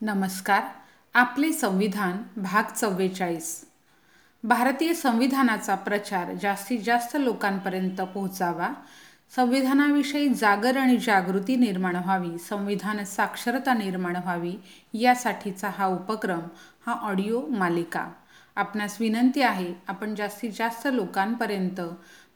नमस्कार. आपले संविधान भाग चव्वेचाळीस. भारतीय संविधानाचा प्रचार जास्तीत जास्त लोकांपर्यंत पोहोचावा. संविधानाविषयी जागर आणि जागृती निर्माण व्हावी संविधान साक्षरता निर्माण व्हावी यासाठीचा हा उपक्रम हा ऑडिओ मालिका. आपणास विनंती आहे आपण जास्तीत जास्त लोकांपर्यंत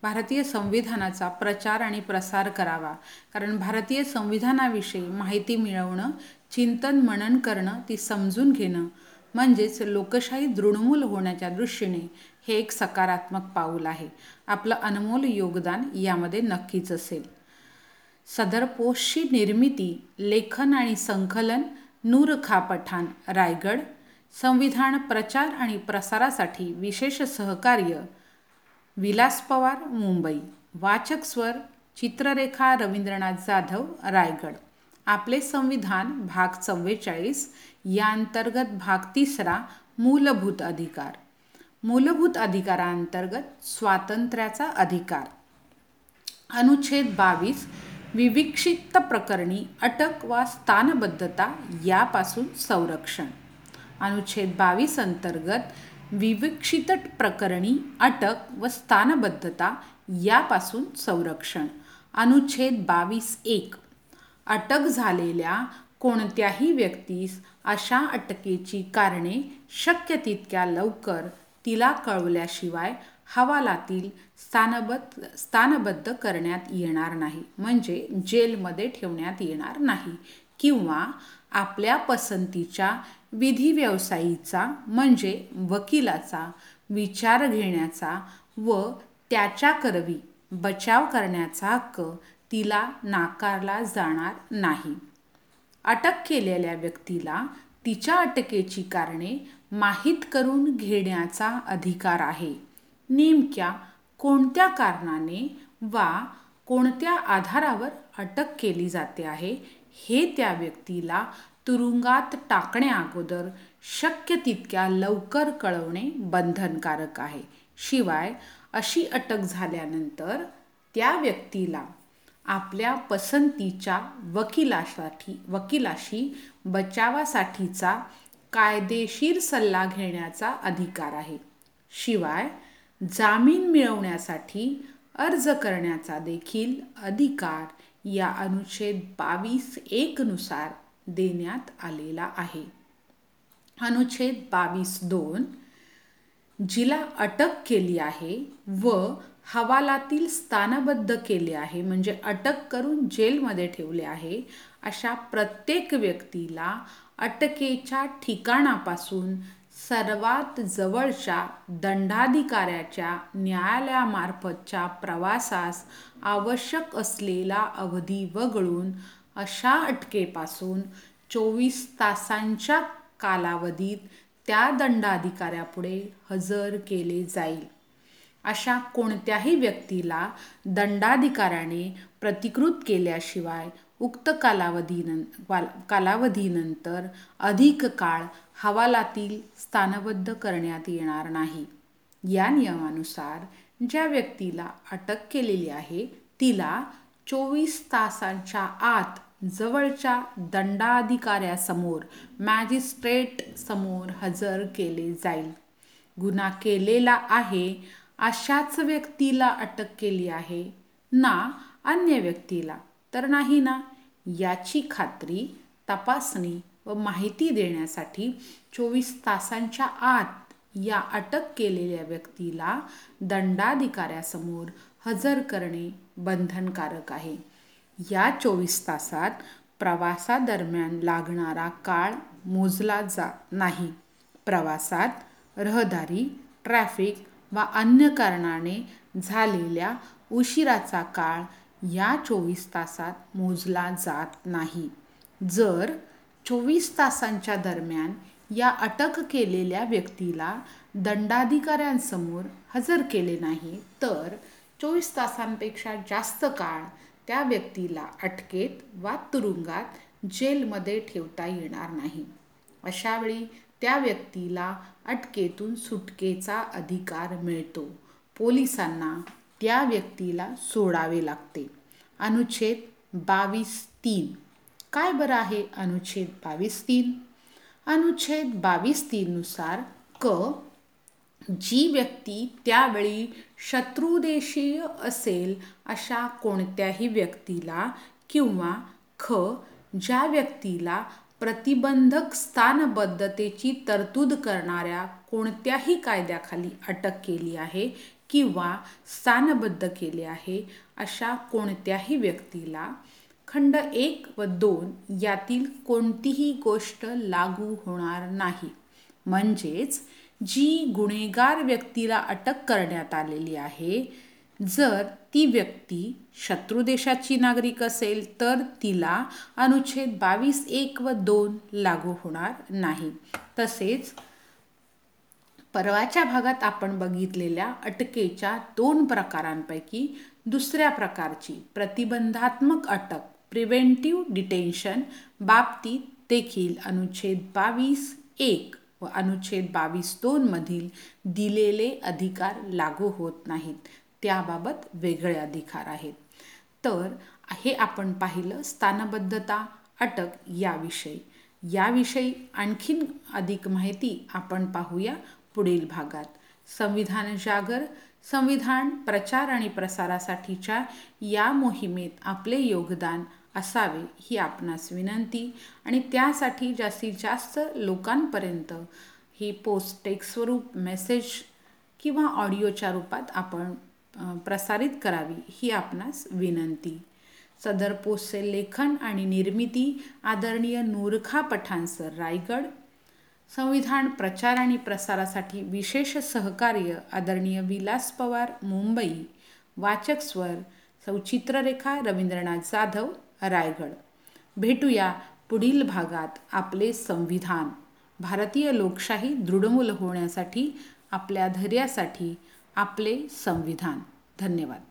भारतीय संविधानाचा प्रचार आणि प्रसार करावा. कारण भारतीय संविधानाविषयी माहिती मिळवणं चिंतन मनन करणं ती समजून घेणं म्हणजेच लोकशाही दृढमूल होण्याच्या दृष्टीने हे एक सकारात्मक पाऊल आहे. आपलं अनमोल योगदान यामध्ये नक्कीच असेल. सदर पोस्टची निर्मिती लेखन आणि संकलन नूर खा पठाण रायगड. संविधान प्रचार आणि प्रसारासाठी विशेष सहकार्य विलास पवार मुंबई. वाचक स्वर चित्ररेखा रवींद्रनाथ जाधव रायगड. आपले संविधान भाग चव्वेचाळीस या अंतर्गत भाग तिसरा मूलभूत अधिकार. मूलभूत अधिकारांतर्गत स्वातंत्र्याचा अधिकार. अनुच्छेद बावीस विविक्षित प्रकरणी अटक वा स्थानबद्धता यापासून संरक्षण. अनुच्छेद बावीस अंतर्गत विविक्षित प्रकरणी अटक व स्थानबद्धता यापासून संरक्षण. अनुच्छेद बावीस एक. अटक झालेल्या कोणत्याही व्यक्तीस अशा अटकेची कारणे शक्य तितक्या लवकर तिला कळवल्याशिवाय हवालातील स्थानबद्ध स्थानबद्ध करण्यात येणार नाही. म्हणजे जेलमध्ये ठेवण्यात येणार नाही. किंवा आपल्या पसंतीच्या विधी व्यवसायीचा म्हणजे वकिलाचा विचार घेण्याचा व त्याच्याकरवी बचाव करण्याचा हक्क तिला नाकारला जाणार नाही. अटक केलेल्या व्यक्तीला तिच्या अटकेची कारणे माहीत करून घेण्याचा अधिकार आहे. नेमक्या कोणत्या कारणाने वा कोणत्या आधारावर अटक केली जाते आहे हे त्या व्यक्तीला तुरुंगात टाकण्याअगोदर शक्य तितक्या लवकर कळवणे बंधनकारक आहे. शिवाय अशी अटक झाल्यानंतर त्या व्यक्तीला आपल्या पसंतीच्या वकिलासाठी वकिलाशी बचावासाठीचा कायदेशीर सल्ला घेण्याचा अधिकार आहे. शिवाय जामीन मिळवण्यासाठी अर्ज करण्याचा देखील अधिकार या अनुच्छेद बावीस एकनुसार देण्यात आलेला आहे. अनुच्छेद बावीस दोन जिला अटक केली आहे व हवालातील स्थानबद्ध केले आहे म्हणजे अटक करून जेलमध्ये ठेवले आहे अशा प्रत्येक व्यक्तीला अटकेच्या ठिकाणापासून सर्वात जवळच्या दंडाधिकाऱ्याच्या न्यायालयामार्फतच्या प्रवासास आवश्यक असलेला अवधी वगळून अशा अटकेपासून चोवीस तासांच्या कालावधीत त्या दंडाधिकाऱ्यापुढे हजर केले जाईल. अशा कोणत्याही व्यक्तीला दंडाधिकाऱ्याने प्रतिकृत केल्याशिवाय उक्त कालावधीनं कालावधीनंतर अधिक काळ हवालातील स्थानबद्ध करण्यात येणार नाही. या नियमानुसार ज्या व्यक्तीला अटक केलेली आहे तिला चोवीस तासांच्या आत जवळच्या दंडाधिकाऱ्यासमोर मॅजिस्ट्रेट समोर हजर केले जाईल. गुन्हा केलेला आहे अशाच व्यक्तीला अटक केली आहे ना अन्य व्यक्तीला. तर नाही ना? याची खात्री तपासणी व माहिती देण्यासाठी चोवीस तासांच्या आत या अटक केलेल्या व्यक्तीला दंडाधिकाऱ्यासमोर हजर करणे बंधनकारक आहे. या चोवीस तासात प्रवासादरम्यान लागणारा काळ मोजला जात नाही. प्रवासात रहदारी ट्रॅफिक वा अन्य कारणाने झालेल्या उशिराचा काळ या चोवीस तासात मोजला जात नाही. जर चोवीस तासांच्या दरम्यान या अटक केलेल्या व्यक्तीला दंडाधिकाऱ्यांसमोर हजर केले नाही तर चोवीस तासांपेक्षा जास्त काळ त्या व्यक्तीला अटकेत वा तुरुंगात जेलमध्ये ठेवता येणार नाही. अशावेळी त्या व्यक्तीला अटकेतून सुटकेचा अधिकार मिळतो. पोलिसांना त्या व्यक्तीला सोडावे लागते. अनुच्छेद बावीस तीन. काय बरं आहे अनुच्छेद बावीस तीन? अनुच्छेद बावीस तीननुसार क जी व्यक्ती त्यावेळी शत्रुदेशीय असेल अशा कोणत्याही व्यक्तीला किंवा ख ज्या व्यक्तीला प्रतिबंधक स्थानबद्धतेची तरतूद करणाऱ्या कोणत्याही कायद्याखाली अटक केली आहे किंवा स्थानबद्ध केले आहे अशा कोणत्याही व्यक्तीला खंड एक व दोन यातील कोणतीही गोष्ट लागू होणार नाही. म्हणजेच जी गुन्हेगार व्यक्तीला अटक करण्यात आलेली आहे जर ती व्यक्ती शत्रू देशाची नागरिक असेल तर तिला अनुच्छेद बावीस एक व दोन लागू होणार नाही. तसेच परवाच्या भागात आपण बघितलेल्या अटकेच्या दोन प्रकारांपैकी दुसऱ्या प्रकारची प्रतिबंधात्मक अटक प्रिव्हेंटिव्ह डिटेन्शन बाबतीत देखील अनुच्छेद बावीस एक व अनुच्छेद बावीस दोनमधील दिलेले अधिकार लागू होत नाहीत. त्याबाबत वेगळे अधिकार आहेत. तर हे आपण पाहिलं स्थानबद्धता अटक याविषयी. याविषयी आणखीन अधिक माहिती आपण पाहूया पुढील भागात. संविधान जागर संविधान प्रचार आणि प्रसारासाठीच्या या मोहिमेत आपले योगदान असावे ही आपणास विनंती आणि त्यासाठी जास्तीत जास्त लोकांपर्यंत ही पोस्ट टेक्स्ट स्वरूप मेसेज किंवा ऑडिओच्या रूपात आपण प्रसारित करावी ही आपणास विनंती. सदर पोस्टचे लेखन आणि निर्मिती आदरणीय नूरखा पठाणसर रायगड. संविधान प्रचार आणि प्रसारासाठी विशेष सहकार्य आदरणीय विलास पवार मुंबई. वाचक स्वर सौचित्ररेखा रवींद्रनाथ जाधव रायगड. भेटूया पुढील भागात आपले संविधान. भारतीय लोकशाही दृढमूल होण्यासाठी आपल्या धैर्यासाठी आपले संविधान. धन्यवाद.